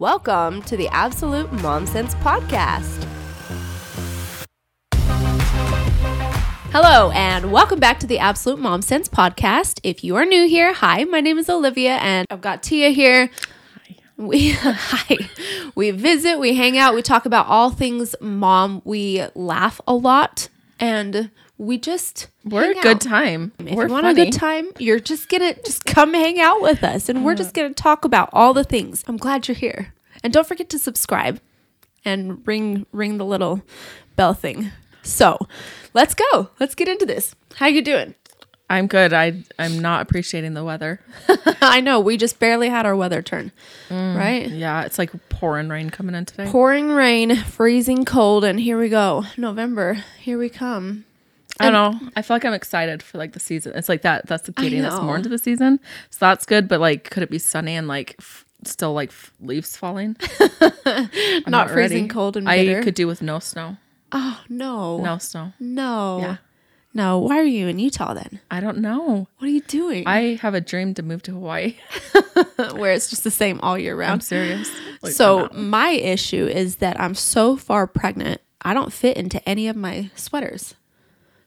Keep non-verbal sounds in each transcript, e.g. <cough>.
Welcome to the Absolute Mom Sense Podcast. Hello, and welcome back to the Absolute Mom Sense Podcast. If you are new here, hi, my name is Olivia, and I've got Tia here. We <laughs> hi. We visit, we hang out, we talk about all things mom. We laugh a lot, and we just We're a good time. If We're you want funny. a good time, you're just gonna just come hang out with us, and we're just gonna talk about all the things. I'm glad you're here, and don't forget to subscribe and ring ring the little bell thing. So, let's go. Let's get into this. How you doing? I'm good. I I'm not appreciating the weather. <laughs> I know we just barely had our weather turn, mm, right? Yeah, it's like pouring rain coming in today. Pouring rain, freezing cold, and here we go. November, here we come. I don't know. I feel like I'm excited for like the season. It's like that. That's getting us know. more into the season, so that's good. But like, could it be sunny and like f- still like f- leaves falling? <laughs> I'm Not freezing ready. cold and I could do with no snow. Oh no, No snow. no, Yeah. no. Why are you in Utah then? I don't know. What are you doing? I have a dream to move to Hawaii. <laughs> <laughs> where it's just the same all year round. I'm serious. Like, so my issue is that I'm so far pregnant, I don't fit into any of my sweaters.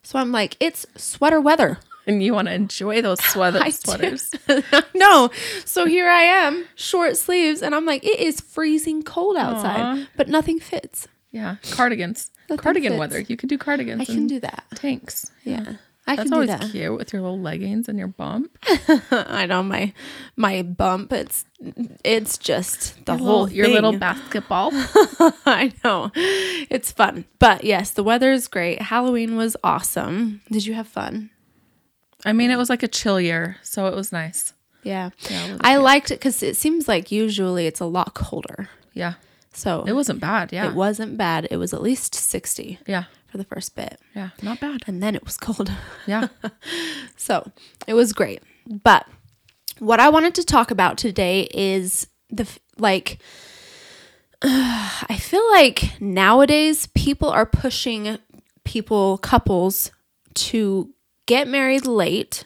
So I'm like, it's sweater weather. and you want to enjoy those <laughs> sweater sweaters. <laughs> no. So here I am, short sleeves, and I'm like, it is freezing cold outside, Aw. but nothing fits. Yeah, cardigans. Nothing Cardigan fits. weather. You could do cardigans. I can do that. tanks. Yeah. I That's can do always that. cute with your little leggings and your bump. <laughs> I know my my bump. It's it's just the Your whole little, your little basketball. <laughs> I know. It's fun. But yes, the weather is great. Halloween was awesome. Did you have fun? I mean, it was like a chill year, so it was nice. Yeah. Yeah, was I liked it because it seems like usually it's a lot colder. Yeah, So it wasn't bad. Yeah, it wasn't bad. It was at least 60 yeah, for the first bit. yeah, not bad. And then it was cold. Yeah, <laughs> So it was great. But what I wanted to talk about today is the like, <sighs> I feel like nowadays people are pushing people, couples, to get married late,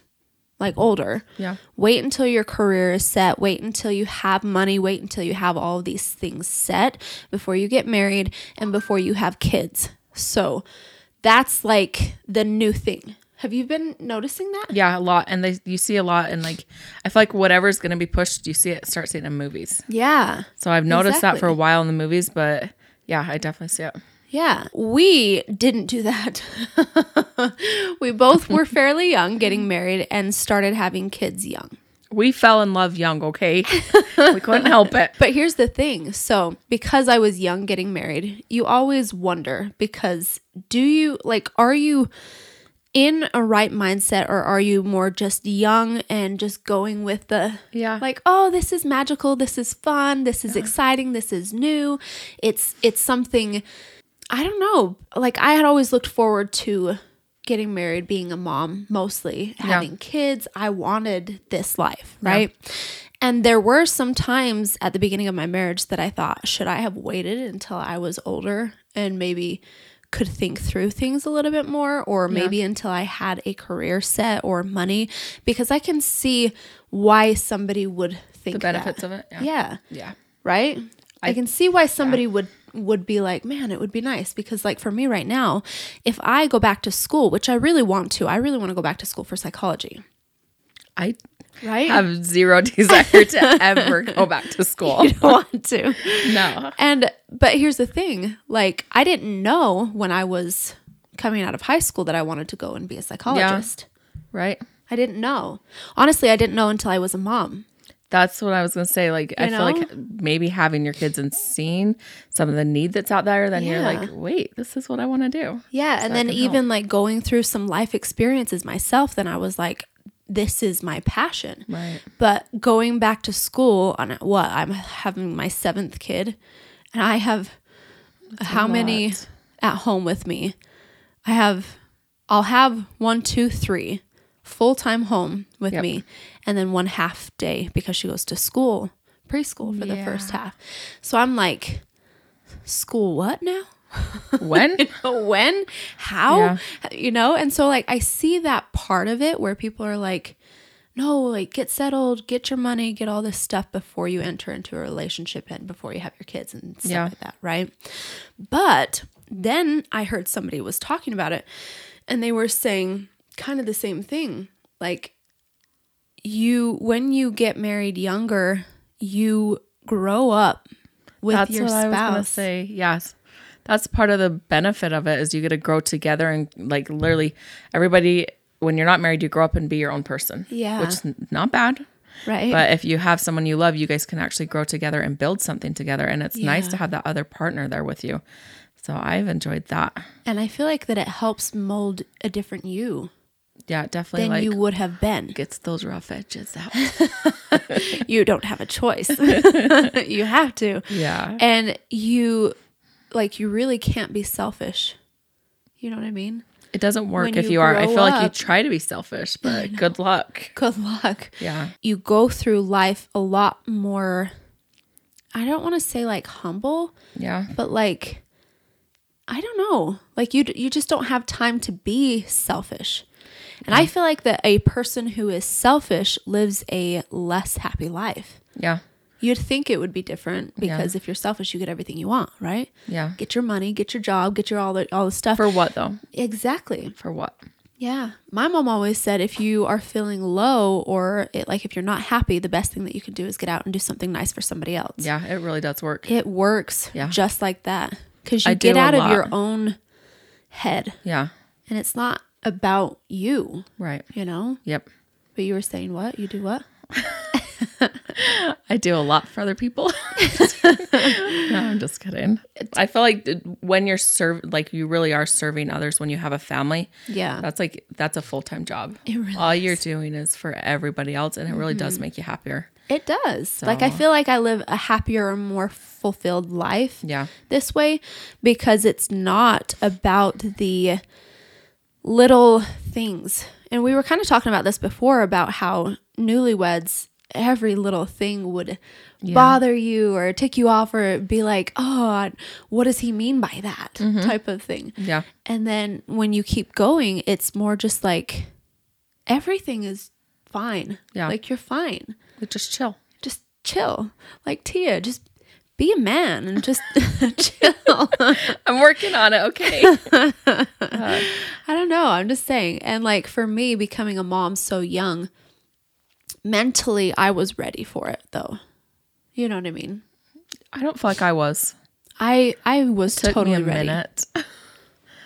like older. yeah, Wait until your career is set. Wait until you have money. Wait until you have all of these things set before you get married and before you have kids. So that's like the new thing. Have you been noticing that? yeah, a lot. And they, you see a lot, and like, I feel like whatever's gonna be pushed, you see it, start seeing it in movies. Yeah. So I've noticed that for a while in the movies, but yeah, I definitely see it. Yeah. We didn't do that. <laughs> we both were <laughs> fairly young getting married and started having kids young. We fell in love young, okay? <laughs> we couldn't help it. But here's the thing. So, because I was young getting married, you always wonder because do you like are you in a right mindset or are you more just young and just going with the Yeah. like oh this is magical this is fun this is exciting this is new it's it's something i don't know like i had always looked forward to getting married being a mom mostly having kids i wanted this life right and there were some times at the beginning of my marriage that i thought should i have waited until i was older and maybe could think through things a little bit more or maybe until I had a career set or money because I can see why somebody would think The benefits that. of it. Yeah. Yeah. Yeah. Right? I, can see why somebody would would be like, "Man, it would be nice because like for me right now, if I go back to school, which I really want to, I really want to go back to school for psychology." I Right? have zero <laughs> desire to ever go back to <laughs> school. I don't want to. No. And but here's the thing, like I didn't know when I was coming out of high school that I wanted to go and be a psychologist. Right? I didn't know. Honestly, I didn't know until I was a mom. That's what I was gonna say. Like, I You feel like maybe having your kids and seeing some of the need that's out there, then you're like, wait, this is what I want to do. Yeah, and then even like going through some life experiences myself, then I was like, this is my passion. Right. But going back to school on what I'm having my seventh kid, and I have how many at home with me? I have, I'll have one, two, three full time home with Yep. me, and then one half day because she goes to school, preschool for the first half. So I'm like, school what now? <laughs> When? when how Yeah. you know and so like i see that part of it where people are like no, like get settled, get your money, get all this stuff before you enter into a relationship and before you have your kids and stuff Yeah. like that, right? But then I heard somebody was talking about it and they were saying kind of the same thing. Like you when you get married younger, you grow up with That's your what I was spouse. say. Yes. That's part of the benefit of it is you get to grow together and like literally everybody when you're not married you grow up and be your own person. Yeah. Which is not bad. Right. But if you have someone you love, you guys can actually grow together and build something together and it's nice to have that other partner there with you. So I've enjoyed that. and I feel like that it helps mold a different you Yeah, definitely than like you would have been. gets those rough edges out. <laughs> you don't have a choice. <laughs> you have to. yeah. And you like you really can't be selfish. You know what I mean? It doesn't work When if you you are. I feel like you try to be selfish, but good luck. Good luck. Yeah. You go through life a lot more I don't want to say like humble, Yeah. but like I don't know. Like you you just don't have time to be selfish. And I mm. feel like that a person who is selfish lives a less happy life. Yeah. You'd think it would be different because if you're selfish, you get everything you want, right? Yeah. Get your money, get your job, get your all the all the stuff. For what though? exactly. For what? Yeah. My mom always said if you are feeling low or it, like if you're not happy, the best thing that you can do is get out and do something nice for somebody else. Yeah, it really does work. It works Yeah. just like that because you I get out of your own head Yeah. and it's not about you, Right. you know? Yep. But you were saying what? You do what? <laughs> I do a lot for other people. <laughs> no, I'm just kidding. I feel like when you're serve like you really are serving others when you have a family. Yeah. That's like that's a full-time job. It really All you're doing is for everybody else and it really does mm-hmm. make you happier. It does. Like I feel like I live a happier more fulfilled life. Yeah. this way because it's not about the little things. And we were kind of talking about this before about how newlyweds, every little thing would bother you or tick you off or be like, oh, what does he mean by that mm-hmm. type of thing. Yeah. And then when you keep going, it's more just like everything is fine. Yeah. Like you're fine Like, Just chill. just chill. Like Tia, just be a man and just <laughs> chill. <laughs> I'm working on it. Okay. <laughs> Uh, I don't know. I'm just saying. And like for me, becoming a mom so young, mentally, I was ready for it though. You know what I mean? I don't feel like I was. I I was Took totally me a ready. minute. <laughs>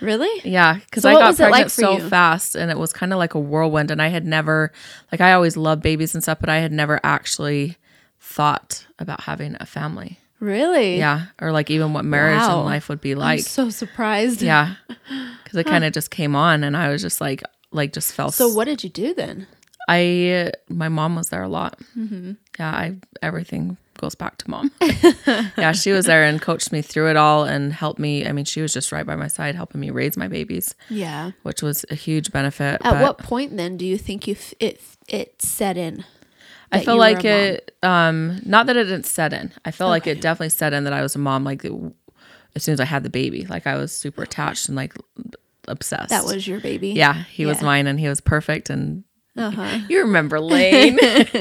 Really? Yeah, because So I got it like pregnant so you? fast, and it was kind of like a whirlwind. And I had never, like, I always loved babies and stuff, but I had never actually thought about having a family. Really? Yeah, or like even what marriage Wow. and life would be I'm like. so surprised. yeah, <laughs> because it kind of just came on, and I was just like, like, just felt. So what did you do then? I, my mom was there a lot. Mm-hmm. Yeah, I everything goes back to mom. <laughs> yeah, she was there and coached me through it all and helped me. I mean, she was just right by my side, helping me raise my babies, Yeah. which was a huge benefit. At what point then do you think you f- it it set in? I feel like it, um, not that it didn't set in. I feel like it definitely set in that I was a mom. Like it- as soon as I had the baby, like I was super attached and like obsessed. That was your baby. yeah. He was mine, and he was perfect. And Uh-huh. <laughs> you remember Lane? <laughs>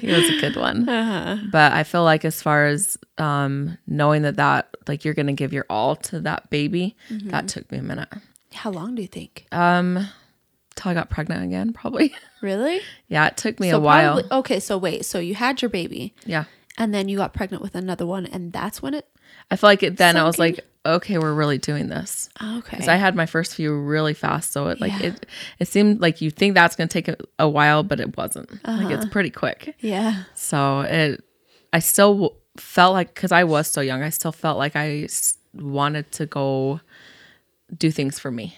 he was a good one. Uh-huh. But I feel like as far as um, knowing that that like you're gonna give your all to that baby, Mm-hmm. that took me a minute. How long do you think? Um, till I got pregnant again, probably. <laughs> Really? yeah, it took me So a while. probably- okay, so wait, so you had your baby yeah. and then you got pregnant with another one and that's when it I feel like it then I was in? like, okay, we're really doing this. Okay. Because I had my first few really fast, so it like Yeah. it it seemed like you think that's gonna take a, a while, but it wasn't. Like Uh-huh. it's pretty quick. yeah. So it, I still w- felt like because I was so young, I still felt like I s- wanted to go do things for me.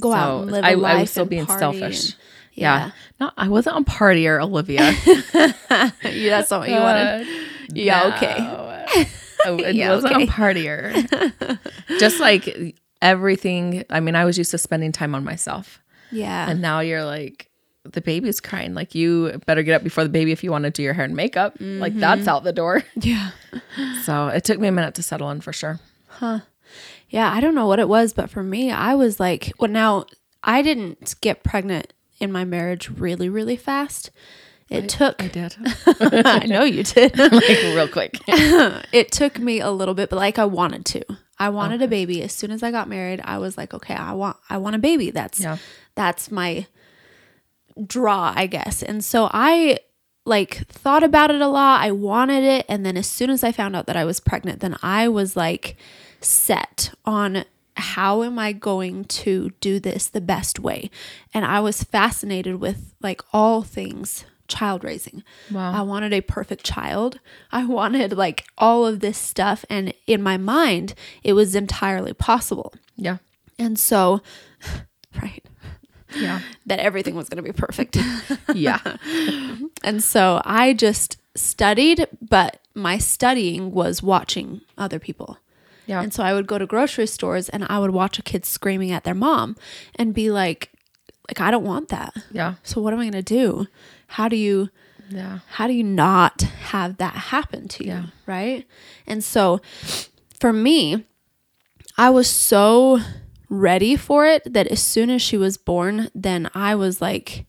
Go out and live I, I was still being selfish. and- yeah. no, I wasn't a partier, Olivia. <laughs> yeah. That's not what you wanted. Yeah, okay. okay. <laughs> I Yeah, wasn't okay. a partier. <laughs> Just like everything. I mean, I was used to spending time on myself. Yeah. And now you're like, the baby's crying. Like, you better get up before the baby if you want to do your hair and makeup. Like, Mm-hmm. that's out the door. yeah. So it took me a minute to settle in for sure. Huh. Yeah, I don't know what it was, but for me, I was like, well, now I didn't get pregnant in my marriage really, really fast. It took I did. <laughs> <laughs> I know you did. <laughs> like real quick. it took me a little bit, but like I wanted to. I wanted a baby. As soon as I got married, I was like, okay, I want I want a baby. That's Yeah. that's my draw, I guess. And so I like thought about it a lot. I wanted it, and then as soon as I found out that I was pregnant, then I was like set on how am I going to do this the best way? And I was fascinated with like all things child raising. Wow. I wanted a perfect child. I <laughs> wanted like all of this stuff and in my mind it was entirely possible. Yeah. And so <laughs> right Yeah. <laughs> that everything was going to be perfect. Yeah. and so I just studied, but my studying was watching other people. Yeah. And so I would go to grocery stores and I would watch a kid screaming at their mom and be like like I don't want that. Yeah. So what am I going to do? How do you Yeah. how do you not have that happen to you? Yeah. Right. And so for me, I was so ready for it that as soon as she was born, then I was like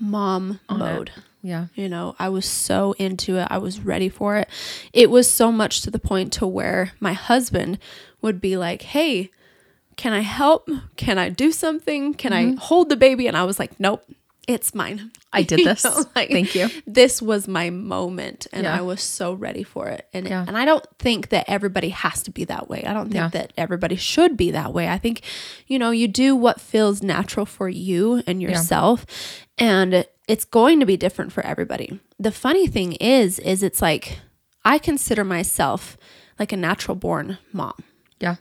mom mode. Yeah. You know, I was so into it. I was ready for it. It was so much to the point to where my husband would be like, "Hey, can I help? Can I do something? Can I hold the baby?" And I was like, "Nope, it's mine." Mm-hmm. I did <laughs> You this. like, Thank you. This was my moment, and Yeah. I was so ready for it. And Yeah. and I don't think that everybody has to be that way. I don't think Yeah. that everybody should be that way. I think, you know, you do what feels natural for you and yourself, and it's going to be different for everybody. The funny thing is, is it's like I consider myself like a natural born mom Yeah.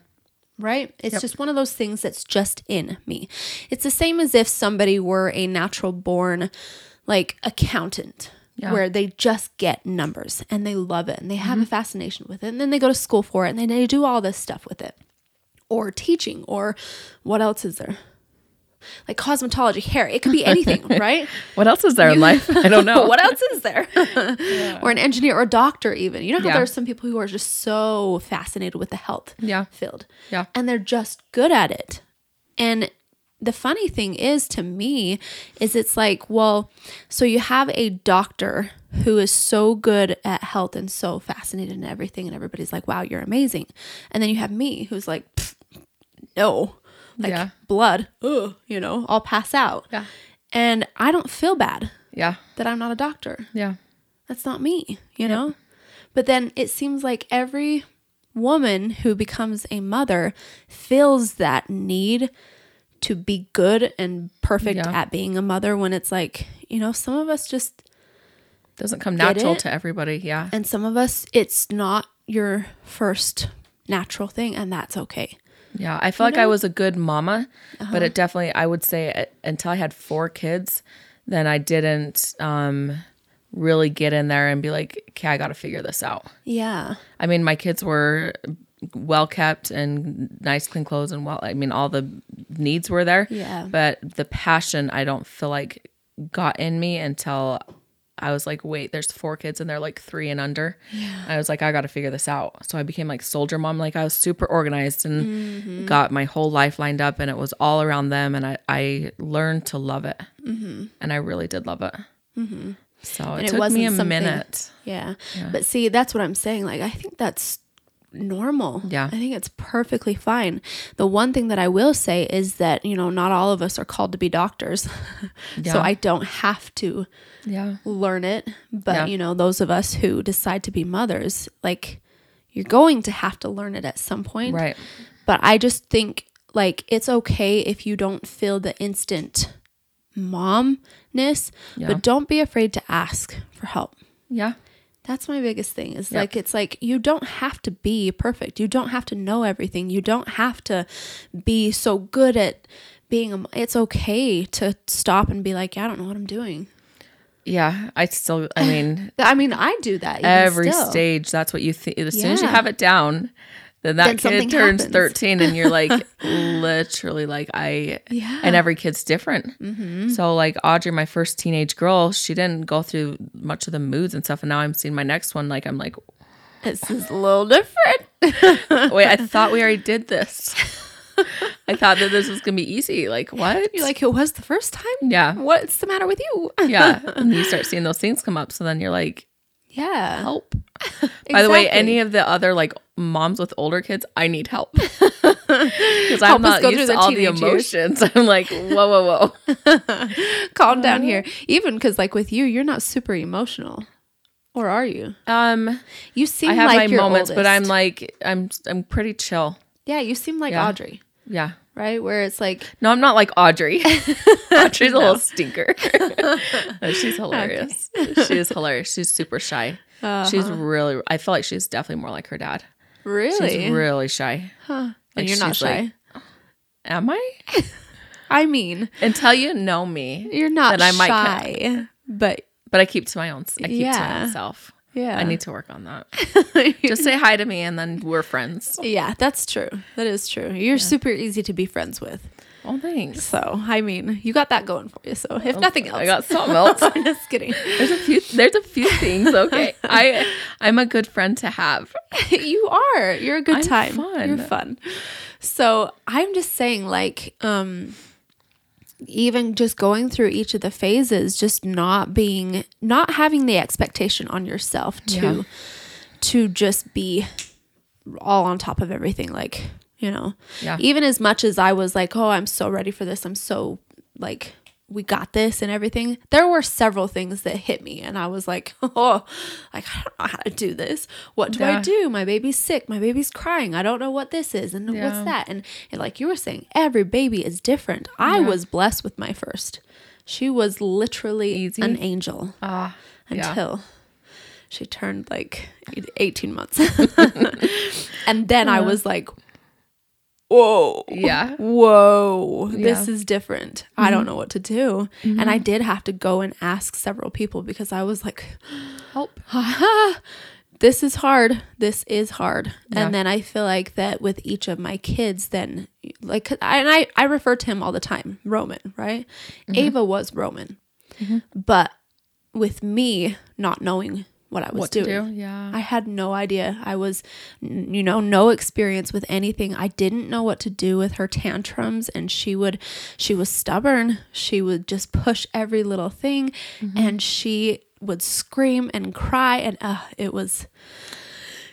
right? It's just one of those things that's just in me. It's the same as if somebody were a natural born like accountant. Yeah. Where they just get numbers and they love it and they have Mm-hmm. a fascination with it. And then they go to school for it and then they do all this stuff with it. Or teaching, or what else is there? Like cosmetology, hair. It could be anything, <laughs> right? What else is there in life? I don't know. <laughs> what else is there? <laughs> Or an engineer or a doctor, even. You know how Yeah. there's some people who are just so fascinated with the health Yeah. field. Yeah. And they're just good at it. And the funny thing is to me is it's like, well, so you have a doctor who is so good at health and so fascinated in everything and everybody's like, "Wow, you're amazing." And then you have me who's like, "No." Like Yeah. blood, ugh, you know, I'll pass out. Yeah. And I don't feel bad Yeah. that I'm not a doctor Yeah. that's not me, you know? But then it seems like every woman who becomes a mother feels that need to be good and perfect Yeah. at being a mother when it's like, you know, some of us just, Doesn't come natural it? to everybody. Yeah. and some of us, it's not your first natural thing, and that's okay. Yeah, I feel like I was a good mama, Uh-huh. but it definitely I would say uh, until I had four kids, then I didn't um really get in there and be like, okay, I got to figure this out. Yeah. I mean, my kids were well kept and nice clean clothes and well, I mean, all the needs were there. Yeah. But the passion I don't feel like got in me until I was like, wait, there's four kids and they're like three and under. I was like, I got to figure this out. So I became like soldier mom. Like I was super organized and Mm-hmm. got my whole life lined up and it was all around them. And I, I learned to love it. And I really did love it. So it, Mm-hmm. it took me wasn't a minute. Yeah. But see, that's what I'm saying. Like, I think that's normal. Yeah. I think it's perfectly fine. The one thing that I will say is that, you know, not all of us are called to be doctors. <laughs> Yeah. so I don't have to Yeah. learn it. But, Yeah. you know, those of us who decide to be mothers, like, you're going to have to learn it at some point. Right. But I just think, like, it's okay if you don't feel the instant momness, Yeah. but don't be afraid to ask for help. Yeah. That's my biggest thing is Yep. like it's like you don't have to be perfect. You don't have to know everything. You don't have to be so good at being a it's okay to stop and be like, yeah, I don't know what I'm doing. Yeah. I still, I mean, <laughs> I mean, I do that every still. stage, that's what you think. As soon as you have it down, then that Then kid turns happens. 13 and you're like, <laughs> literally, like, I, Yeah. and every kid's different. Mm-hmm. So, like, Audrey, my first teenage girl, she didn't go through much of the moods and stuff. And now I'm seeing my next one, like, I'm like, This is a <laughs> little different. <laughs> wait, I thought we already did this. I thought that this was gonna be easy. Like what? You're like, it was the first time? yeah, What's the matter with you? yeah. And you start seeing those things come up. So then you're like, Yeah. help. <laughs> By the way, any of the other like moms with older kids, I need help <laughs> because I'm not used to the all the teenage years. emotions. <laughs> I'm like, whoa, whoa, whoa. calm down here. Even because, like, with you, you're not super emotional. Or are you? Um, You seem I have like my moments, but I'm like, I'm, I'm pretty chill. yeah, you seem like Yeah. Audrey, Yeah. Right? Where it's like, No, I'm not like Audrey. <laughs> Audrey's a little stinker. <laughs> No, she's hilarious. She is hilarious. She's super shy. She's uh-huh. really. I feel like she's definitely more like her dad. really? She's really shy. and like, you're not she's like- shy. Am I? <laughs> I mean, Until you know me, you're not Then I might shy, but but I keep to my own. I keep to Yeah. myself. Yeah, I need to work on that. <laughs> Just say hi to me, and then we're friends. yeah, that's true. That is true. You're super easy to be friends with. Oh, thanks. So, I mean, you got that going for you. So, if nothing else, I got something else. <laughs> I'm just kidding. There's a few. There's a few things. <laughs> Okay, I I'm a good friend to have. you are. You're a good I'm time. fun. You're fun. So I'm just saying, like, um, even just going through each of the phases, just not being, not having the expectation on yourself to, Yeah. to just be all on top of everything. Like, you know, Yeah. even as much as I was like, oh, I'm so ready for this. I'm so like, we got this and everything. There were several things that hit me, and I was like, <laughs> oh, like I don't know how to do this. What do I do? My baby's sick. My baby's crying. I don't know what this is and what's that. And, and like you were saying, every baby is different. I Yeah. was blessed with my first. She was literally Easy? an angel ah, yeah. until she turned like 18 months. <laughs> and then I was like, whoa. Yeah. Whoa, this Yeah. Mm-hmm. is different. I don't know what to do. And I did have to go and ask several people because I was like, Help. <sighs> this is hard. This is hard. Yeah. And then I feel like that with each of my kids, then like, I- and I, I refer to him all the time, Roman, right? Mm-hmm. Ava was Roman. But with me not knowing what I was What doing, to do? Yeah. I had no idea. I was, you know, no experience with anything. I didn't know what to do with her tantrums, and she would, she was stubborn. She would just push every little thing, and she would scream and cry, and uh, it was,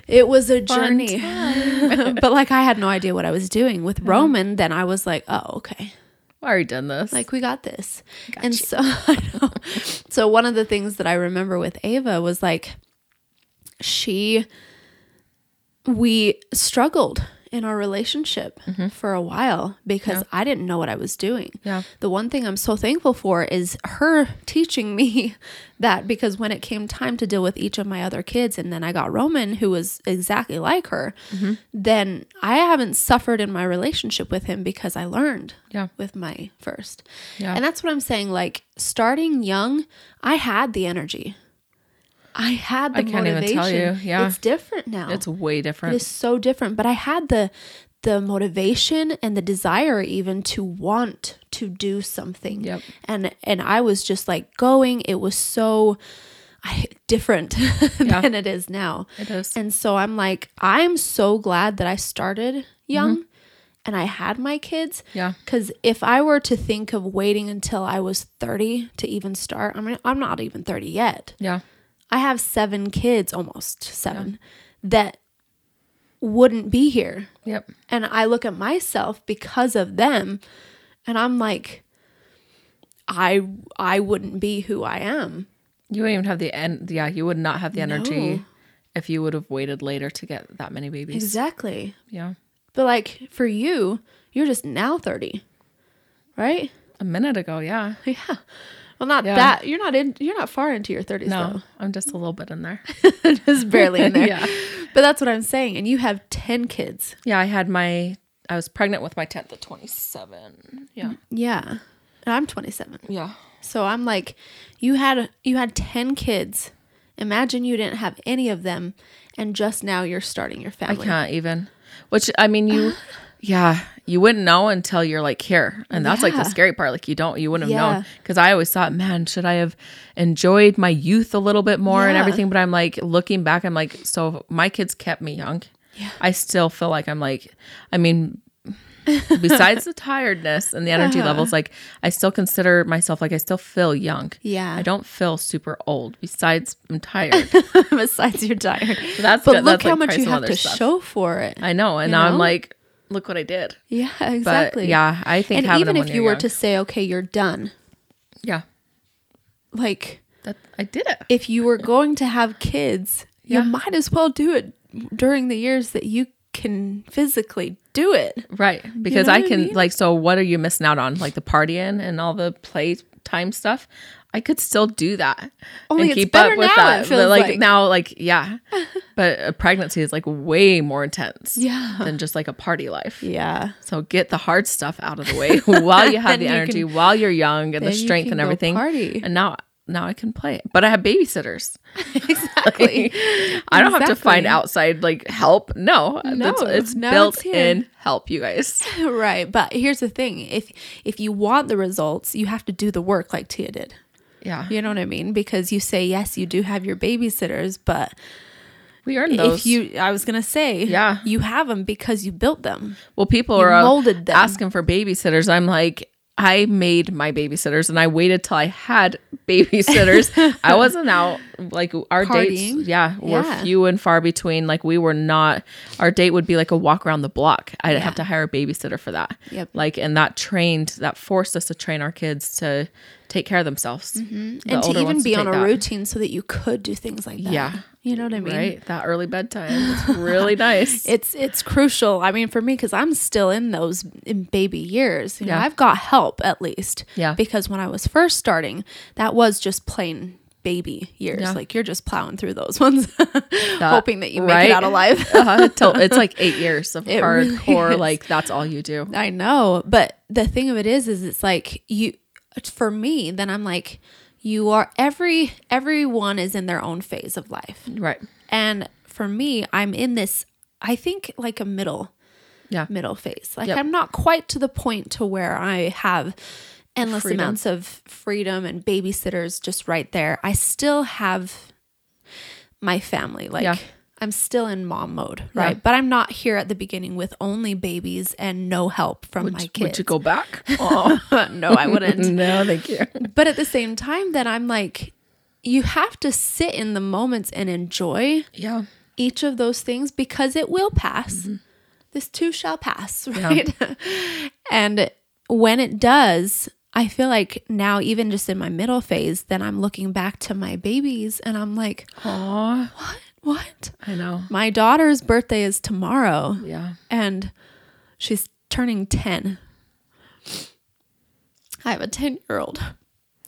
it was a Fun journey. <laughs> but like, I had no idea what I was doing with Roman. Then I was like, oh, okay. I already done this. Like we got this. and so <laughs> So one of the things that I remember with Ava was like she we struggled in our relationship mm-hmm. for a while because I didn't know what I was doing. Yeah. The one thing I'm so thankful for is her <laughs> teaching me <laughs> that because when it came time to deal with each of my other kids and then I got Roman who was exactly like her, mm-hmm. then I haven't suffered in my relationship with him because I learned Yeah. with my first. Yeah. And that's what I'm saying like starting young, I had the energy. I had the I can't even motivation. tell you. Yeah. It's different now. it's way different. It is so different. But I had the the motivation and the desire even to want to do something. Yep. And and I was just like going. It was so I, different <laughs> Yeah. than it is now. It is. And so I'm like, I'm so glad that I started young mm-hmm. and I had my kids. Yeah. Because if I were to think of waiting until I was 30 to even start, I mean, I'm not even 30 yet. Yeah. I have seven kids, almost seven, that wouldn't be here. Yep. And I look at myself because of them and I'm like, I I wouldn't be who I am. You wouldn't even have the end. Yeah, you would not have the energy No. if you would have waited later to get that many babies. Exactly. Yeah. But like for you, you're just now 30. Right? A minute ago, yeah. <laughs> Yeah. Well, not Yeah. that. You're not in you're not far into your 30s No, I'm just a little bit in there. <laughs> just barely in <laughs> there. Yeah. But that's what I'm saying. And you have 10 kids. Yeah, I had my. I was pregnant with my tenth at 27. Yeah. Mm, yeah. And I'm 27. Yeah. So I'm like, you had you had ten kids. Imagine you didn't have any of them, and just now you're starting your family. I can't even. Which I mean, you. <sighs> Yeah, you wouldn't know until you're like here, and that's like the scary part. Like you don't, you wouldn't have Yeah. known because I always thought, man, should I have enjoyed my youth a little bit more and everything? But I'm like looking back, I'm like, so my kids kept me young. Yeah. I still feel like I'm like, I mean, besides the tiredness and the energy Uh-huh. levels, like I still consider myself like I still feel young. Yeah. I don't feel super old. Besides, I'm tired. <laughs> Besides, you're tired. That's But good. look That's, how like, much you have to stuff. show for it. I know, and you now I'm like, look what I did. yeah, But exactly. yeah, I think and even if you were young- to say, okay, you're done. yeah, Like, that I did it. if you were going to have kids, Yeah. you might as well do it during the years that you can physically do it. Right. Because know I what I can mean? like so what are you missing out on? Like the partying and all the play time stuff? I could still do that. Only it's better now, it But, like, like. now like yeah. <laughs> but a pregnancy is like way more intense Yeah. than just like a party life. Yeah. So get the hard stuff out of the way <laughs> while you have the you energy, can- while you're young and the you strength and everything. party. And now now I can play. But I have babysitters. <laughs> Exactly. I don't have to find outside like help. No, No, it's, it's built it's in help, you guys. right. But here's the thing. If if you want the results, you have to do the work like Tia did. Yeah, You know what I mean? Because you say yes, you do have your babysitters, but we earned those. if you I was going to say, Yeah. you have them because you built them. well, people you are uh, molded them. asking for babysitters. I'm like, I made my babysitters, and I waited till I had <laughs> babysitters. I wasn't out like our Partying. dates. Yeah, were Yeah. few and far between. Like we were not. Our date would be like a walk around the block. I'd Yeah. have to hire a babysitter for that. Yep. Like, and that trained, that forced us to train our kids to take care of themselves, Mm-hmm. and to even be on a that. routine so that you could do things like that. Yeah. You know what I mean? Right, that early bedtime <laughs> is really nice. It's it's crucial. I mean, for me, because I'm still in those in baby years. You know, Yeah. I've got help at least. Yeah. Because when I was first starting, that was just plain baby years. Yeah. Like you're just plowing through those <laughs> ones, hoping that you make right? it out alive. <laughs> uh, it's like eight <laughs> years of It really hardcore. is. like that's all you do. I know, but the thing of it is, is it's like you. For me, then I'm like, you are every everyone is in their own phase of life, Right. and for me, I'm in this. I think like a middle Yeah. middle phase. Like Yep. I'm not quite to the point to where I have endless Freedom. amounts of freedom and babysitters just right there. I still have my family. Like Yeah. I'm still in mom mode, Yeah. right? But I'm not here at the beginning with only babies and no help from Would, my kids. would you go back? Oh <laughs> no, I wouldn't. <laughs> no, thank you. but at the same time, then I'm like, you have to sit in the moments and enjoy Yeah. each of those things because it will pass. Mm-hmm. This too shall pass, <laughs> Yeah. right? and when it does, I feel like now, even just in my middle phase, then I'm looking back to my babies and I'm like, Aw, what? What? I know. My daughter's birthday is tomorrow Yeah. and she's turning 10. I have a 10 year old.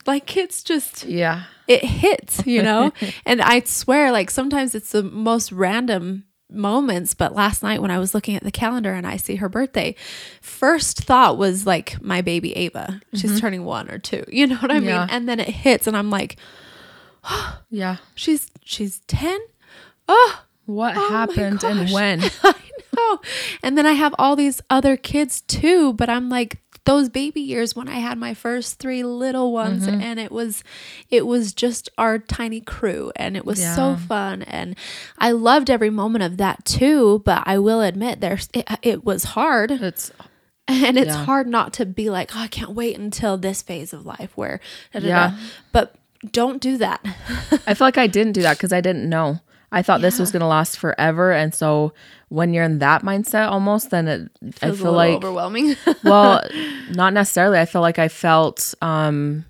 Like, it's just Yeah. it hits, you know? <laughs> and I swear, like sometimes it's the most random moments. But last night when I was looking at the calendar and I see her birthday, first thought was like my baby Ava. She's mm-hmm. turning one or two. <laughs> You know what I mean? And then it hits and I'm like, <gasps> Yeah. she's she's 10? <gasps> Oh, What oh my happened and when? <laughs> I know. And then I have all these other kids too, but I'm like those baby years when I had my first three little ones Mm-hmm. and it was it was just our tiny crew and it was so fun and I loved every moment of that too, but I will admit there's it, it was hard It's and it's Yeah. hard not to be like, "Oh, I can't wait until this phase of life where da, da, da." Yeah. But don't do that. I feel like I didn't do that because I didn't know. I thought this was gonna last forever, and so when you're in that mindset, almost, then it, I Feels a feel like overwhelming. <laughs> well, not necessarily. I feel like I felt, um,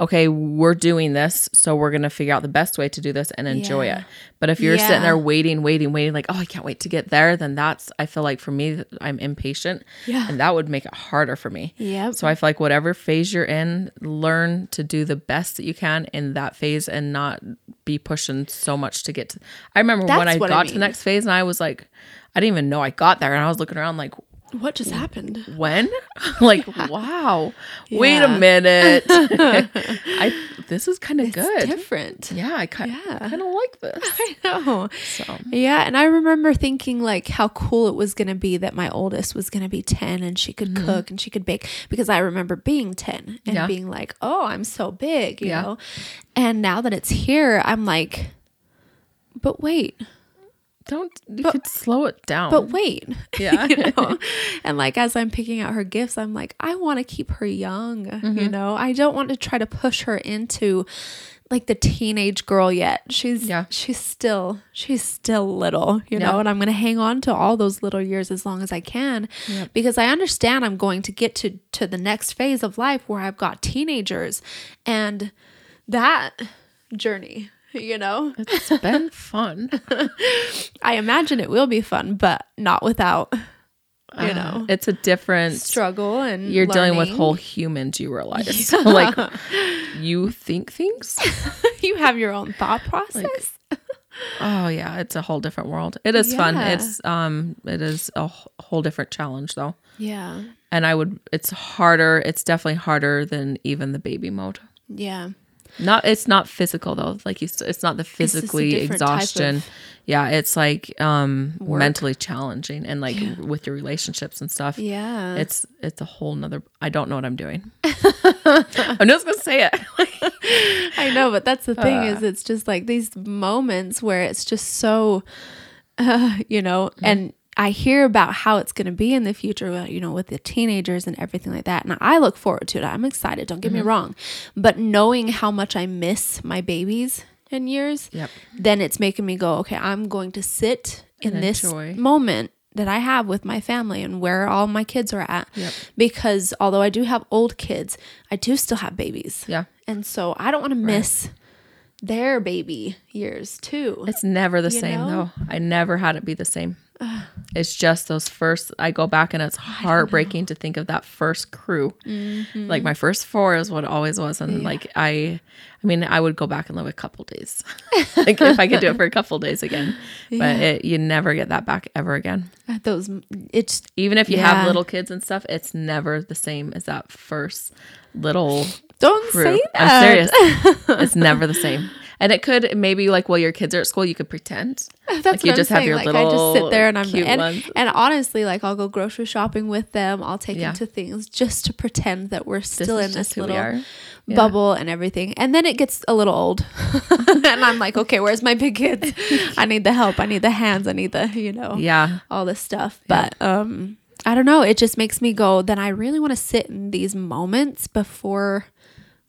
okay, we're doing this, so we're gonna figure out the best way to do this and enjoy Yeah. it. But if you're sitting there waiting, waiting, waiting, like, oh, I can't wait to get there, then that's I feel like for me, I'm impatient, Yeah. and that would make it harder for me. Yeah. So I feel like whatever phase you're in, learn to do the best that you can in that phase and not be pushing so much to get to. I remember when I got I to the next phase and I was like, I didn't even know I got there, and I was looking around like, what just happened? when? <laughs> like, <laughs> wow. Wait a minute. <laughs> I this is kind of good. Different. Yeah, I kind Yeah. kind of like this. I know. So Yeah, and I remember thinking like how cool it was going to be that my oldest was going to be 10 and she could cook and she could bake because I remember being 10 and Mm-hmm. Yeah. being like, "Oh, I'm so big," you know. And now that it's here, I'm like, "But wait. Don't you could slow it down. But wait, <laughs> Yeah. you know? and like as I'm picking out her gifts, I'm like, I want to keep her young. Mm-hmm. You know, I don't want to try to push her into like the teenage girl yet. She's Yeah. she's still she's still little, you Yeah. know, and I'm gonna hang on to all those little years as long as I can because I understand I'm going to get to to the next phase of life where I've got teenagers and that journey. <laughs> You know, it's been fun. <laughs> I imagine it will be fun, but not without you Uh, know it's a different struggle and you're dealing with whole humans you realize. <laughs> So, like you think things? You have your own thought process? Oh yeah it's a whole different world. It is fun. It's um it is a whole different challenge though. Yeah. And i would it's harder it's definitely harder than even the baby mode. Yeah not it's not physical though like you it's not the physically exhaustion yeah it's like um work. mentally challenging and like with your relationships and stuff yeah it's it's a whole nother i don't know what i'm doing <laughs> i'm just gonna say it <laughs> i know but that's the thing Uh. is it's just like these moments where it's just so uh, <laughs> you know Mm-hmm. and i hear about how it's going to be in the future you know with the teenagers and everything like that and i look forward to it i'm excited don't get Mm-hmm. me wrong but knowing how much i miss my babies in years Yep. then it's making me go, okay, I'm going to sit in And this moment that I have with my family and where all my kids are at. Yep. Because although I do have old kids, I do still have babies. yeah And so I don't want to miss their baby years too. It's never the You same know? though. I never had it be the same. It's just those first. I go back and it's heartbreaking to think of that first crew. Mm-hmm. Like my first four is what it always was, and like I, I mean, I would go back and live a couple days, <laughs> like if I could do it for a couple days again. But it, you never get that back ever again. Those it's Even if you Yeah. have little kids and stuff, it's never the same as that first little don't crew. say that. I'm serious. <laughs> it's never the same. And it could maybe like while your kids are at school, you could pretend. <laughs> That's Like, you what just I'm have saying. your like I just sit there and I'm cute and, ones. and honestly, like I'll go grocery shopping with them. I'll take Yeah. them to things just to pretend that we're still is in this little. Yeah. bubble and everything. And then it gets a little old. <laughs> and I'm like, okay, where's my big kids? <laughs> I need the help. I need the hands. I need the, you know, Yeah. all this stuff. But um I don't know. It just makes me go, then I really want to sit in these moments before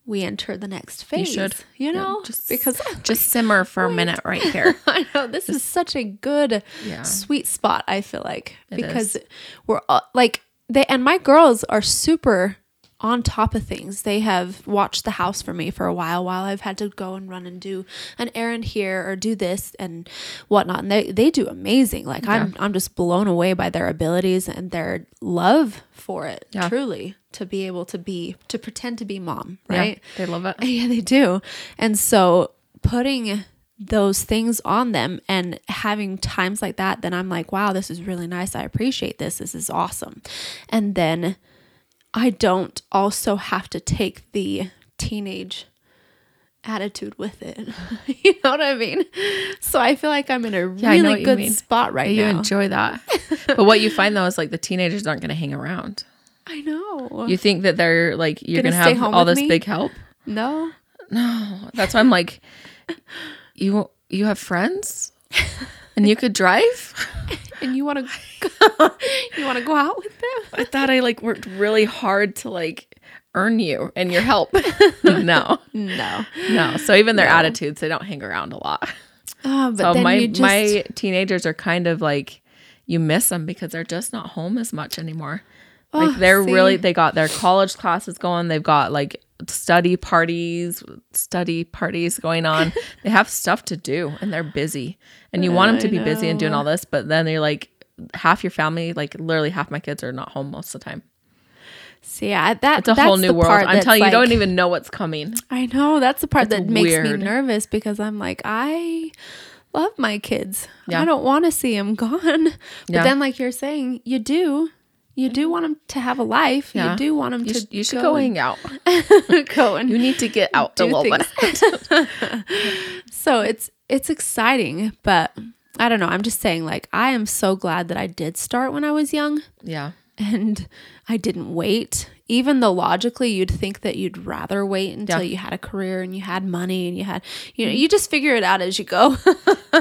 we enter the next phase. should. You Yeah, know? just- because Just simmer <laughs> for a minute right here. <laughs> I know this is such a good Yeah. sweet spot. I feel like It because is. we're uh, like they and my girls are super on top of things. They have watched the house for me for a while while I've had to go and run and do an errand here or do this and whatnot. And they, they do amazing. Like I'm I'm just blown away by their abilities and their love for it. Yeah. Truly. To be able to be to pretend to be mom, Yeah, right? they love it. <laughs> Yeah, they do. And so putting those things on them and having times like that, then I'm like, wow, this is really nice. I appreciate this. This is awesome. And then I don't also have to take the teenage attitude with it. <laughs> you know what I mean? So I feel like I'm in a Yeah, I know what really you good spot right You now. enjoy that. <laughs> but what you find though is like the teenagers aren't going to hang around. I know. You think that they're like you're Gonna going to have all this me? big help. No. No. That's why I'm like, <laughs> you you have friends, and you could drive. <laughs> And you want to <laughs> you want to go out with them? I thought I like worked really hard to like earn you and your help. <laughs> no, No. no. So even their attitudes, they don't hang around a lot. Oh, but So then my you just my teenagers are kind of like you miss them because they're just not home as much anymore. Oh, Like they're see? really they got their college classes going. They've got like study parties, study parties going on. <laughs> they have stuff to do and they're busy. And you want them to be busy and doing all this, but then you're like half your family, like literally half my kids are not home most of the time. See, yeah, that It's a whole new world. I'm telling you, you don't even know what's coming. I know that's the part It's that makes me nervous because I'm like, I love my kids. Yeah. I don't want to see them gone. But Yeah. then, like you're saying, you do. You do want them to have a life. Yeah. You do want them You, to. sh- you should go and- hang out. <laughs> go and You need to get out a little bit. <laughs> <laughs> so it's it's exciting, but I don't know. I'm just saying, like, I am so glad that I did start when I was young. Yeah. and I didn't wait. Even though logically you'd think that you'd rather wait until Yeah. you had a career and you had money and you had, you know, you just figure it out as you go. <laughs>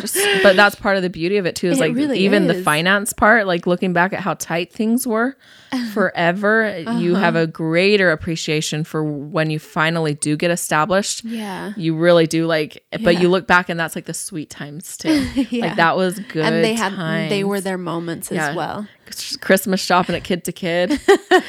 Just- but that's part of the beauty of it too is It like really even the finance part like looking back at how tight things were <laughs> forever you Uh-huh. have a greater appreciation for when you finally do get established yeah. you really do like but Yeah. you look back and that's like the sweet times too <laughs> Yeah. like that was good and they had, they were their moments as well. Christmas shopping at kid to kid <laughs>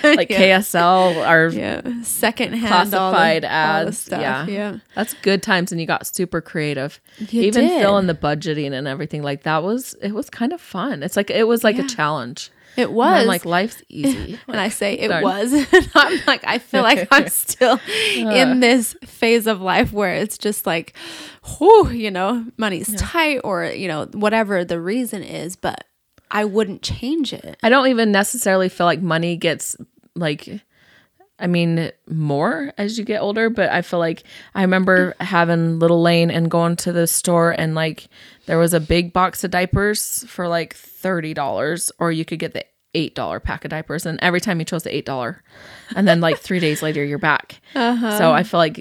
like ksl our Yeah. Secondhand. classified the, ads stuff. yeah Yeah. that's good times and you got super creative You even did. filling the budgeting and everything like that was it was kind of fun it's like it was like Yeah. a challenge It was. Like life's <laughs> easy and I say it darn. was. <laughs> I'm like, I feel like I'm still in this phase of life where it's just like, whew, you know, money's tight or, you know, whatever the reason is, but I wouldn't change it. I don't even necessarily feel like money gets like I mean more as you get older, but I feel like I remember having little Lane and going to the store and like there was a big box of diapers for like $30 or you could get the $8 pack of diapers and every time you chose the $8 and then like 3 days later you're back. <laughs> Uh-huh. So I feel like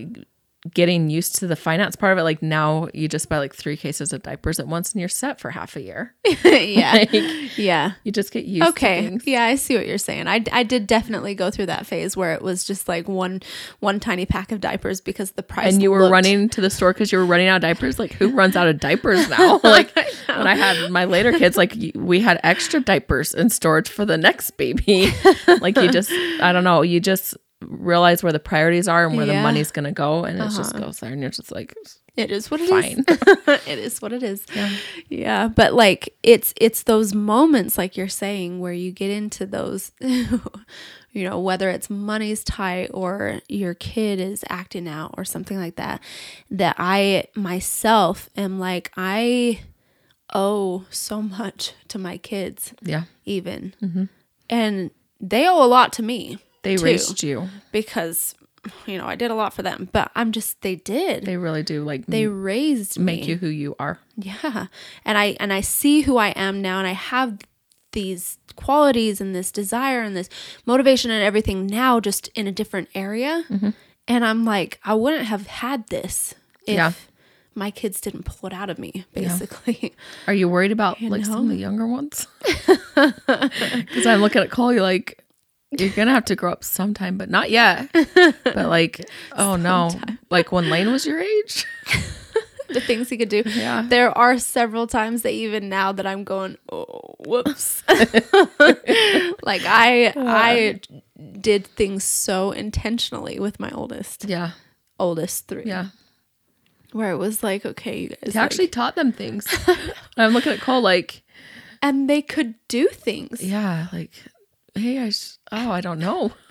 getting used to the finance part of it like now you just buy like 3 cases of diapers at once and you're set for half a year. <laughs> yeah. <laughs> Like, Yeah. you just get used to it. Okay. Yeah, I see what you're saying. I, I did definitely go through that phase where it was just like one one tiny pack of diapers because the price and you were looked- running to the store because you were running out of diapers. Like, who runs out of diapers <laughs> now? like, when I had my later kids, like, we had extra diapers in storage for the next baby. like, you just, I don't know, you just realize where the priorities are and where the money's going to go. And it just uh-huh. goes there. And you're just like, It is what it is. Fine. <laughs> it is what it is. Yeah. But like it's it's those moments like you're saying where you get into those <laughs> you know, whether it's money's tight or your kid is acting out or something like that, that I myself am like, I owe so much to my kids, yeah, even. Mm-hmm. And they owe a lot to me they too, raised you. because you know, I did a lot for them, but I'm just they did. They really do like They m- raised make me. you who you are. Yeah. And I and I see who I am now and I have these qualities and this desire and this motivation and everything now just in a different area. Mm-hmm. And I'm like, I wouldn't have had this if Yeah. my kids didn't pull it out of me, basically. Are you worried about like some of the younger ones? <laughs> Because I'm looking at Cole, you're like, you're gonna have to grow up sometime, but not yet. But like, <laughs> oh no, <laughs> like when Lane was your age. the things he could do. Yeah. There are several times that even now that I'm going, oh, whoops. <laughs> like I I did things so intentionally with my oldest, Yeah, oldest three. yeah. Where it was like, okay, you guys He like- actually taught them things. I'm looking at Cole like, and they could do things. yeah, like, hey, I, s- oh, I don't know. <laughs>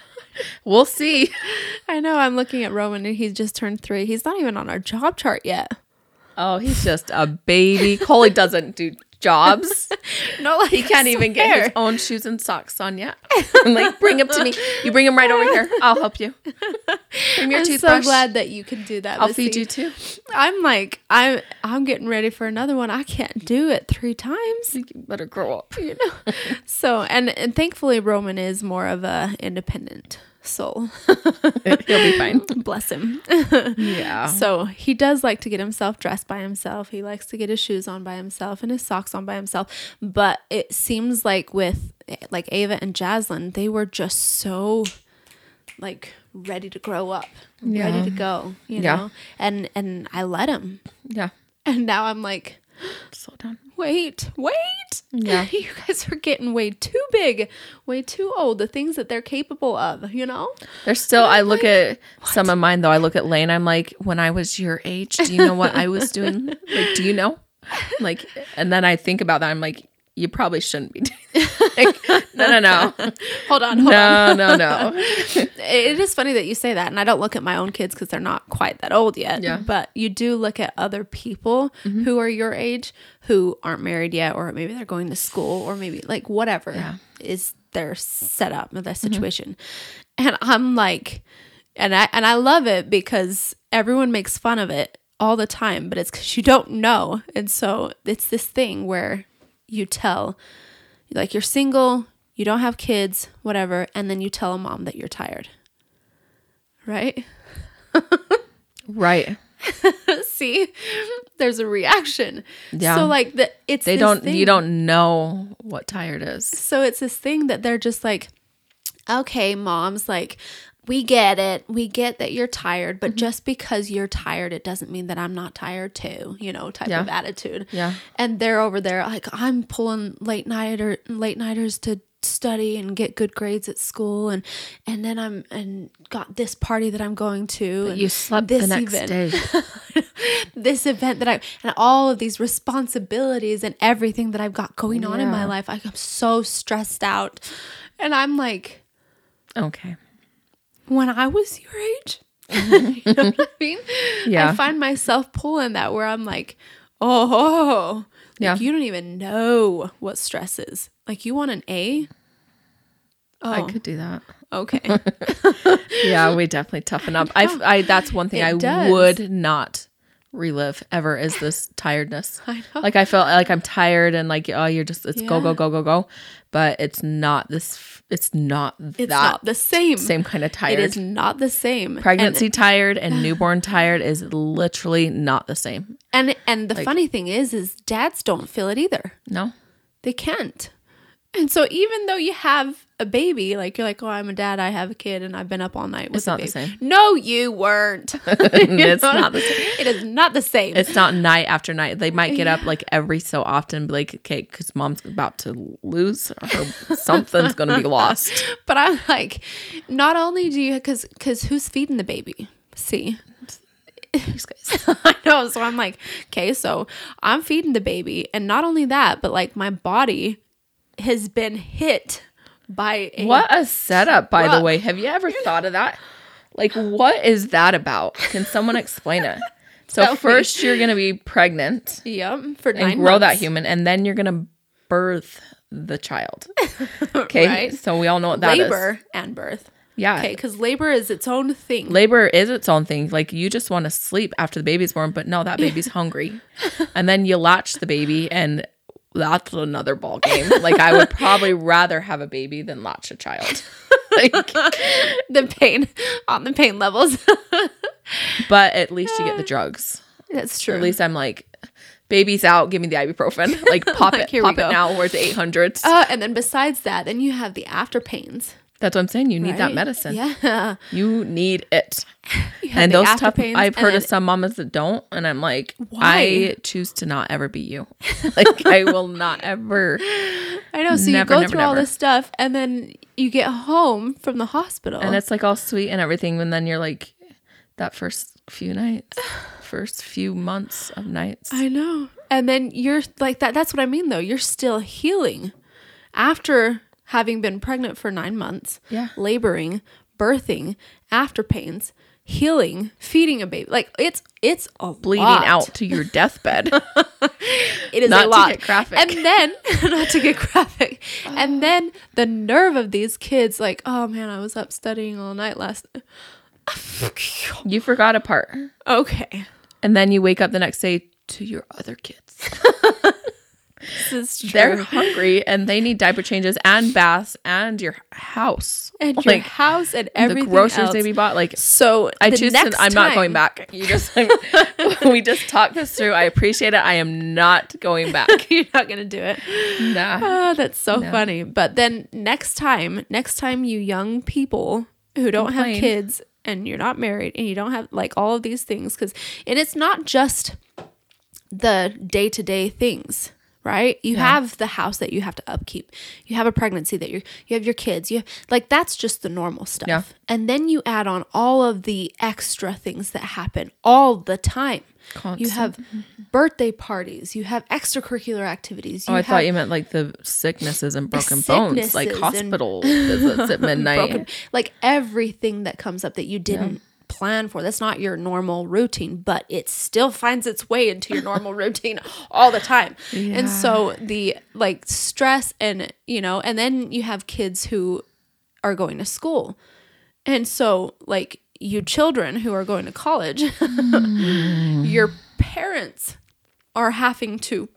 We'll see. I know. I'm looking at Roman and he's just turned three. He's not even on our job chart yet. Oh, he's just a baby. Coley doesn't do jobs. <laughs> No, <laughs> like He can't even get his own shoes and socks on yet. <laughs> I'm like, bring him to me. You bring him right over here. I'll help you. Bring your I'm so glad that you can do that. I'll Missy. feed you too. I'm like, I'm I'm getting ready for another one. I can't do it three times. You better grow up. You know. so and and thankfully Roman is more of a independent soul. He'll be fine. <laughs> Bless him. Yeah. So he does like to get himself dressed by himself. He likes to get his shoes on by himself and his socks on by himself. But it seems like with like Ava and Jaslyn, they were just so like ready to grow up, Yeah. ready to go, you Yeah. know. And and I let him. Yeah. And now I'm like, Slow down. <gasps> wait, wait. Yeah. <laughs> you guys are getting way too big, way too old. The things that they're capable of, you know. There's still, I look at some of mine though. I look at Lane. I'm like, when I was your age, do you know what I was doing? <laughs> Like, do you know? Like, and then I think about that. I'm like, you probably shouldn't be doing <laughs> like, no, no, no. <laughs> Hold on, hold on. No, no, <laughs> no. It is funny that you say that, and I don't look at my own kids because they're not quite that old yet. Yeah. But you do look at other people mm-hmm. who are your age who aren't married yet, or maybe they're going to school, or maybe like whatever Yeah. is their setup their mm-hmm. situation. And I'm like, and I and I love it because everyone makes fun of it all the time, but it's because you don't know, and so it's this thing where you tell like you're single you don't have kids, whatever, and then you tell a mom that you're tired. Right? Right. <laughs> See, there's a reaction. Yeah. So like the it's They this don't thing- you don't know what tired is. So it's this thing that they're just like, okay, moms, like we get it. We get that you're tired, Mm-hmm. but just because you're tired, it doesn't mean that I'm not tired too, you know, type Yeah. of attitude. Yeah. And they're over there like I'm pulling late night or late nighters to study and get good grades at school and and then I'm and got this party that I'm going to and You slept the this next event day. <laughs> this event that I and all of these responsibilities and everything that I've got going on in my life. Like I'm so stressed out. And I'm like, Okay. When I was your age, <laughs> you know <laughs> what I mean? Yeah. I find myself pulling that where I'm like, oh, Yeah. you don't even know what stress is. Like you want an A? Oh, I could do that. okay. <laughs> Yeah, we definitely toughen up. I, I that's one thing It I does. would not relive ever is this tiredness. I know. Like I felt like I'm tired and like oh you're just it's go go go go go, but it's not this. It's not It's that not the same. same kind of tired. It is not the same. Pregnancy tired and <sighs> newborn tired is literally not the same. And and, and the funny thing is is dads don't feel it either. No, they can't. And so even though you have a baby, like you're like, oh, I'm a dad, I have a kid, and I've been up all night with It's not the baby. same. No, you weren't. <laughs> <laughs> it's not the same. It is not the same. It's not night after night. They might get up like every so often, be like, okay, because mom's about to lose, or something's gonna be lost. <laughs> but I'm like, not only do you, because because who's feeding the baby? See, I know. So I'm like, okay, so I'm feeding the baby, and not only that, but like my body has been hit by a What a setup, by the way. Have you ever thought of that? Like, what is that about? Can someone explain it? So Tell me. first, you're gonna be pregnant Yep, for nine and grow that human, and then you're gonna birth the child. <laughs> Okay, Right. so we all know what that is. labor and birth. Yeah. Okay, because labor is its own thing. Labor is its own thing. Like you just want to sleep after the baby's born, but no, that baby's <laughs> hungry. and then you latch the baby and that's another ball game. Like I would probably <laughs> rather have a baby than latch a child. like, <laughs> the pain on the pain levels. <laughs> but at least you get the <sighs> drugs. That's true. At least I'm like, baby's out, give me the ibuprofen. Like pop Like, it, here we pop it now. We're at the 800s. Uh, and then besides that, then you have the after pains. That's what I'm saying. You need that medicine. Yeah. <laughs> You need it. You And those tough, I've heard of some mamas that don't, and I'm like, Why? I choose to not ever be you. <laughs> Like, I will not ever. I know. So Never, you go never, through all this stuff, and then you get home from the hospital, And it's like all sweet and everything, and then you're like, that first few nights, <sighs> first few months of nights. I know. And then you're like that. That's what I mean, though. You're still healing after having been pregnant for nine months. Yeah. Laboring, birthing, after pains, healing, feeding a baby. Like it's it's a Bleeding lot. out to your deathbed. <laughs> It is Not a to get graphic. And then <laughs> not to get graphic. <sighs> And then the nerve of these kids, like, oh man, I was up studying all night last. <laughs> you forgot a part. Okay, And then you wake up the next day to your other kids. Is <laughs> true. They're hungry and they need diaper changes and baths and your house. and your house and everything. the groceries else. they be bought. Like So I choose to. I'm not going back. You just. <laughs> we just talked this through. I appreciate it. I am not going back. <laughs> You're not gonna do it. Nah. Ah, that's so funny. But then next time, next time you young people who don't Complain. have kids and you're not married and you don't have like all of these things, because and it's not just the day to day things. Right, you have the house that you have to upkeep. You have a pregnancy that you you have your kids. You have, like that's just the normal stuff. Yeah. And then you add on all of the extra things that happen all the time. You have birthday parties. You have extracurricular activities. Oh, you Oh, I thought you meant like the sicknesses and broken bones, like sicknesses hospital visits at <laughs> midnight. broken like everything that comes up that you didn't plan for. That's not your normal routine but it still finds its way into your normal <laughs> routine all the time. And so the like stress and you know and then you have kids who are going to school. And so like you children who are going to college <laughs> mm. your parents are having to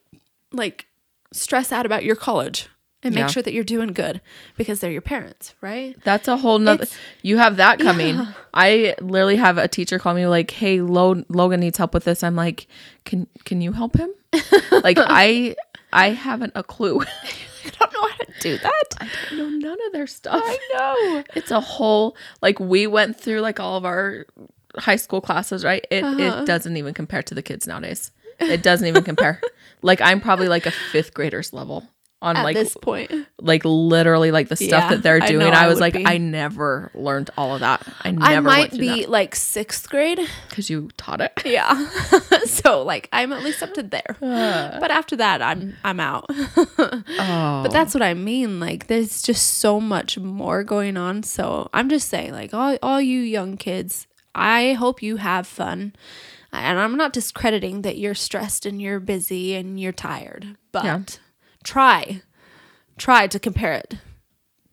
like stress out about your college and make Yeah. sure that you're doing good because they're your parents, right? That's a whole nother. It's- You have that coming. I literally have a teacher call me like, "Hey, Lo- Logan needs help with this." I'm like, "Can can you help him?" like <laughs> I I haven't a clue. <laughs> I don't know how to do that. I don't know none of their stuff. I know. It's a whole like we went through like all of our high school classes, right? It Uh-huh. it doesn't even compare to the kids nowadays. It doesn't even compare. <laughs> like I'm probably like a fifth grader's level on At like this point, like literally like the stuff Yeah, that they're doing. I, I was would like, be. I never learned all of that. I never I might be like sixth grade. because you taught it. Yeah. <laughs> so like I'm at least up to there. Uh. but after that I'm I'm out. <laughs> Oh, But that's what I mean. Like there's just so much more going on. So I'm just saying, like all all you young kids, I hope you have fun. And I'm not discrediting that you're stressed and you're busy and you're tired, but Yeah. Try, try to compare it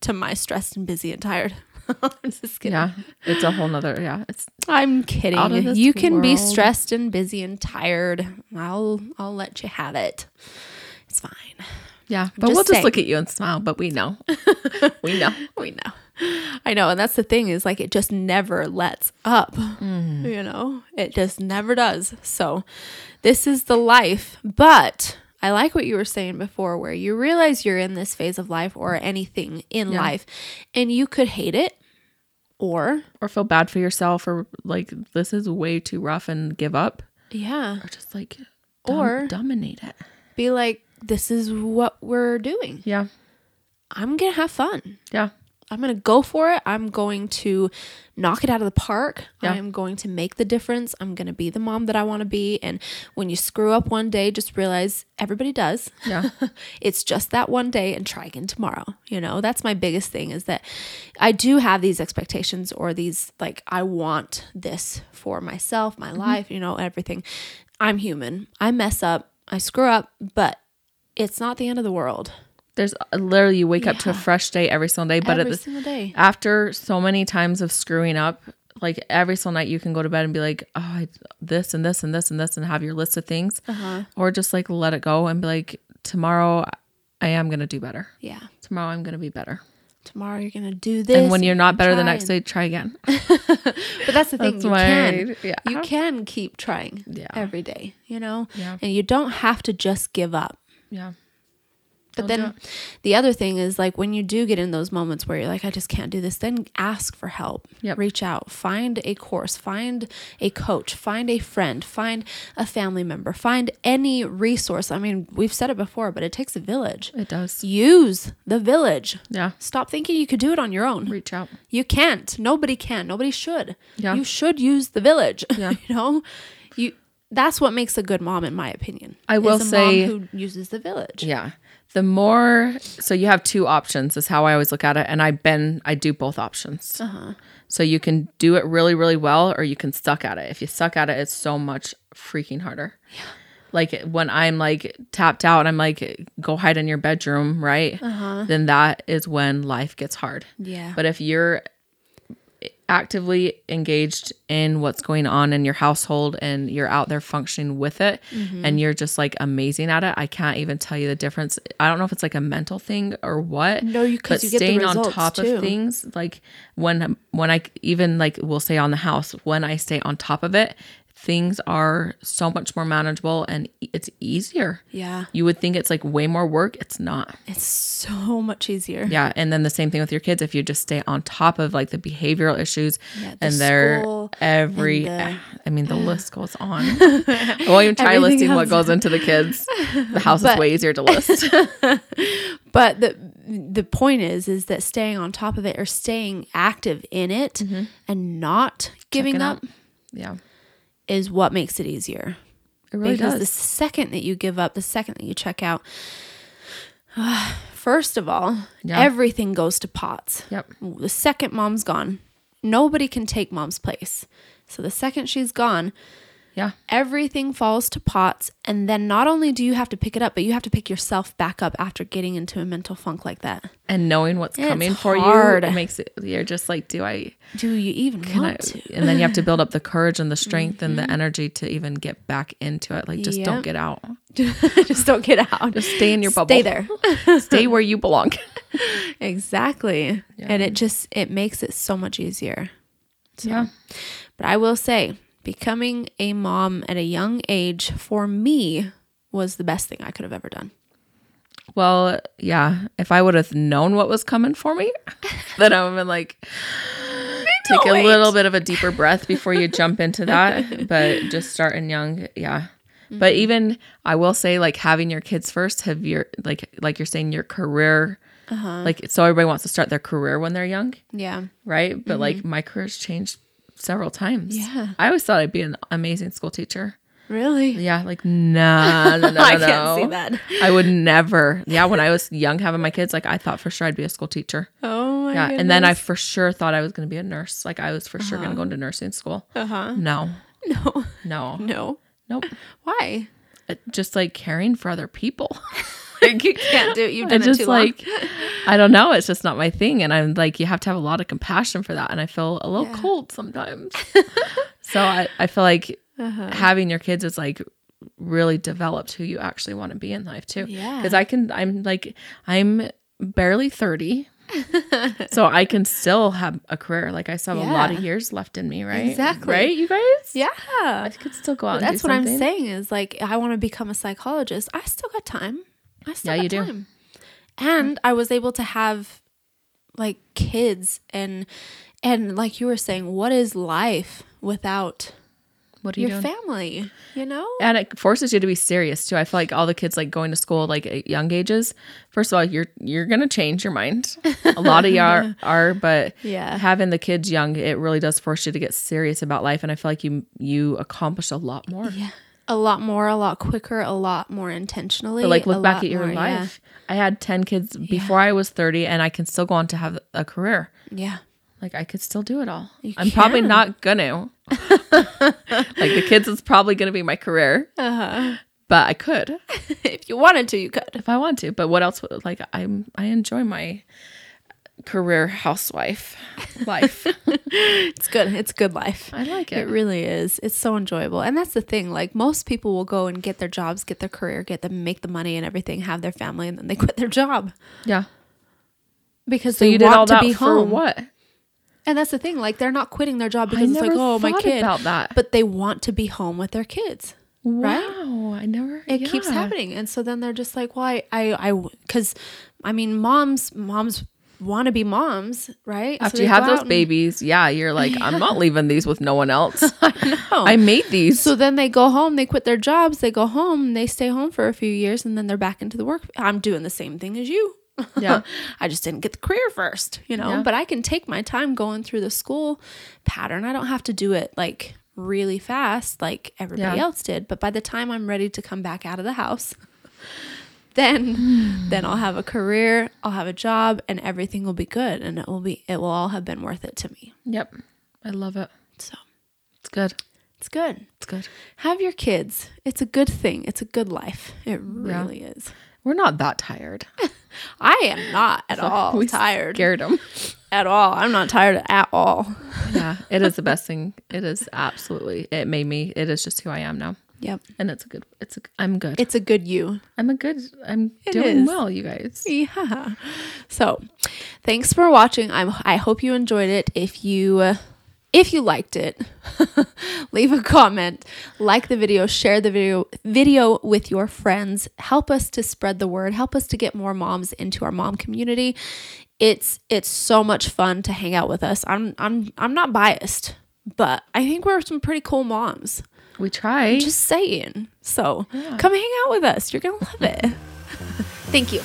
to my stressed and busy and tired. <laughs> I'm just kidding. yeah, it's a whole nother. Yeah, it's I'm kidding. You can be stressed and busy and tired. I'll I'll let you have it. It's fine. yeah. But Just we'll just look at you and smile. But we know, <laughs> we know. We know. I know, and that's the thing is like it just never lets up. Mm. You know, it just never does. So, this is the life. But I like what you were saying before, where you realize you're in this phase of life or anything in Yeah. life, and you could hate it, or Or feel bad for yourself, or like this is way too rough and give up, yeah, or just like dom- Or- dominate it. be like, this is what we're doing. Yeah, I'm gonna have fun. yeah, I'm going to go for it. I'm going to knock it out of the park. Yeah. I'm going to make the difference. I'm going to be the mom that I want to be. And when you screw up one day, just realize everybody does. yeah. <laughs> it's just that one day and try again tomorrow. You know, that's my biggest thing is that I do have these expectations or these, like, I want this for myself, my mm-hmm. life, you know, everything. I'm human. I mess up. I screw up, but it's not the end of the world. There's uh, literally you wake up to a fresh day every single day, but Every at the single day. after so many times of screwing up, like every single night you can go to bed and be like, oh, I, this and this and this and this, and have your list of things, Uh-huh. or just like let it go and be like, tomorrow I am gonna do better. Yeah. Tomorrow I'm gonna be better. Tomorrow you're going to do this. and when you're not better the next day, try again. <laughs> But that's the thing. That's you can. yeah. You can keep trying Yeah. every day, you know? Yeah. And you don't have to just give up. Yeah. But then the other thing is like when you do get in those moments where you're like, I just can't do this, then ask for help. Yep. Reach out, find a course, find a coach, find a friend, find a family member, find any resource. I mean, we've said it before, but it takes a village. It does. Use the village. Yeah. Stop thinking you could do it on your own. Reach out. You can't. Nobody can. Nobody should. Yeah. You should use the village. <laughs> Yeah. you know, you. That's what makes a good mom, in my opinion. I will is a say- mom who uses the village. Yeah. The more, so you have two options, is how I always look at it. And I've been, I do both options. Uh-huh. So you can do it really, really well, or you can suck at it. If you suck at it, it's so much freaking harder. Yeah. Like when I'm like tapped out, I'm like, go hide in your bedroom, right? Uh-huh. Then that is when life gets hard. Yeah. But if you're actively engaged in what's going on in your household and you're out there functioning with it Mm-hmm. and you're just like amazing at it, I can't even tell you the difference. I don't know if it's like a mental thing or what. No, you- 'cause but you get the staying on top too. of things like when when I even like we'll say on the house when I stay on top of it, things are so much more manageable and it's easier. yeah. You would think it's like way more work. It's not. It's so much easier. Yeah, and then the same thing with your kids. If you just stay on top of like the behavioral issues, Yeah, the and they're every, and ah, I mean, the list goes on. I won't even try listing what goes into the kids. The house But- is way easier to list. <laughs> But the the point is, is that staying on top of it or staying active in it mm-hmm. and not giving Checking up out. yeah, is what makes it easier. it really because does. the second that you give up, the second that you check out, <sighs> first of all, Yeah. everything goes to pots. Yep. The second mom's gone, nobody can take mom's place. So the second she's gone, Yeah. everything falls to pots and then not only do you have to pick it up but you have to pick yourself back up after getting into a mental funk like that And knowing what's It's coming for hard. you it makes it you're just like, do I do you even can I to and then you have to build up the courage and the strength and the mm-hmm. energy to even get back into it. Like just Yep. don't get out. <laughs> just don't get out Just stay in your bubble. stay there <laughs> stay where you belong. <laughs> exactly and it just it makes it so much easier yeah. but i will say becoming a mom at a young age for me was the best thing i could have ever done Well, yeah. If I would have known what was coming for me, <laughs> then I would have been like, take a wait. little bit of a deeper breath before you jump into <laughs> that. But just starting young, yeah. Mm-hmm. But even I will say, like having your kids first, have your like like you're saying your career, Uh-huh. like so everybody wants to start their career when they're young, yeah right? But like my career's changed several times. Yeah. I always thought I'd be an amazing school teacher. really Yeah, like no, no, <laughs> no, no, I no. can't see that. I would never. Yeah, when I was young having my kids, like I thought for sure I'd be a school teacher. oh my Yeah, and then I for sure thought I was going to be a nurse. Like I was for sure going to go into nursing school. uh-huh No, no no, no nope. why It- just like caring for other people. <laughs> like you can't do it you've <laughs> I done it just too long. like <laughs> I don't know. It's just not my thing, and I'm like you have to have a lot of compassion for that, and I feel a little Yeah. cold sometimes. <laughs> so I I feel like Uh-huh. having your kids is like really developed who you actually want to be in life too. Yeah. Because I can I'm like I'm barely 30. so I can still have a career. Like I still have a lot of years left in me, right? Exactly. Right, you guys? yeah I could still go out and that's what I'm saying is like I want to become a psychologist. I still got time. I still Yeah, you do. And I was able to have like kids and and like you were saying, what is life without What are you your doing? family? You know? and it forces you to be serious too. I feel like all the kids like going to school like at young ages. First of all, you're you're gonna change your mind. A lot of you are, <laughs> are, but Yeah. having the kids young, it really does force you to get serious about life. And I feel like you you accomplish a lot more. Yeah. A lot more, a lot quicker, a lot more intentionally. But like look back at your more- yeah. life. I had ten kids before I was thirty, and I can still go on to have a career. Yeah. Like I could still do it all. You I'm probably not gonna. <laughs> like the kids is probably gonna be my career, Uh-huh. but I could. <laughs> if you wanted to, you could. if I want to. But what else? would- Like I'm, I enjoy my career housewife <laughs> life. It's good. It's good life. I like It it. really is. It's so enjoyable. And that's the thing. Like most people will go and get their jobs, get their career, get them make the money and everything, have their family, and then they <laughs> quit their job Yeah. because So they you did want to be home. what? And that's the thing. Like they're not quitting their job I because it's like, oh, my kid. about that. But they want to be home with their kids. Wow, I never. It keeps happening. And so then they're just like, well, I, I, I, because I mean, moms, moms want to be moms, right? After they you have those and- babies, yeah, you're like, I'm <laughs> not leaving these with no one else. <laughs> No. I made these. So then they go home, they quit their jobs, they go home, they stay home for a few years, and then they're back into the work. I'm doing the same thing as you. Yeah. <laughs> I just didn't get the career first, you know, Yeah. but I can take my time going through the school pattern. I don't have to do it like really fast like everybody Yeah. else did. But by the time I'm ready to come back out of the house, <laughs> then hmm. then I'll have a career, I'll have a job, and everything will be good and it will be it will all have been worth it to me. Yep. I love it. So It's good. it's good. It's good. Have your kids. It's a good thing. It's a good life. It really is. We're not that tired. <laughs> I am not at <laughs> all we tired Scared them. at all. I'm not tired at all. yeah, it is the best thing. It is absolutely. It made me. It is just who I am now, Yep. and it's a good. It's a. I'm good. It's a good you. I'm a good. I'm It doing is. well, you guys. Yeah. So, thanks for watching. I'm I hope you enjoyed it. If you uh, if you liked it, <laughs> leave a comment, like the video, share the video video with your friends. Help us to spread the word. Help us to get more moms into our mom community. It's it's so much fun to hang out with us. I'm I'm I'm not biased, but I think we're some pretty cool moms. We try. Just saying. So, come hang out with us. You're going to love it. <laughs> Thank you.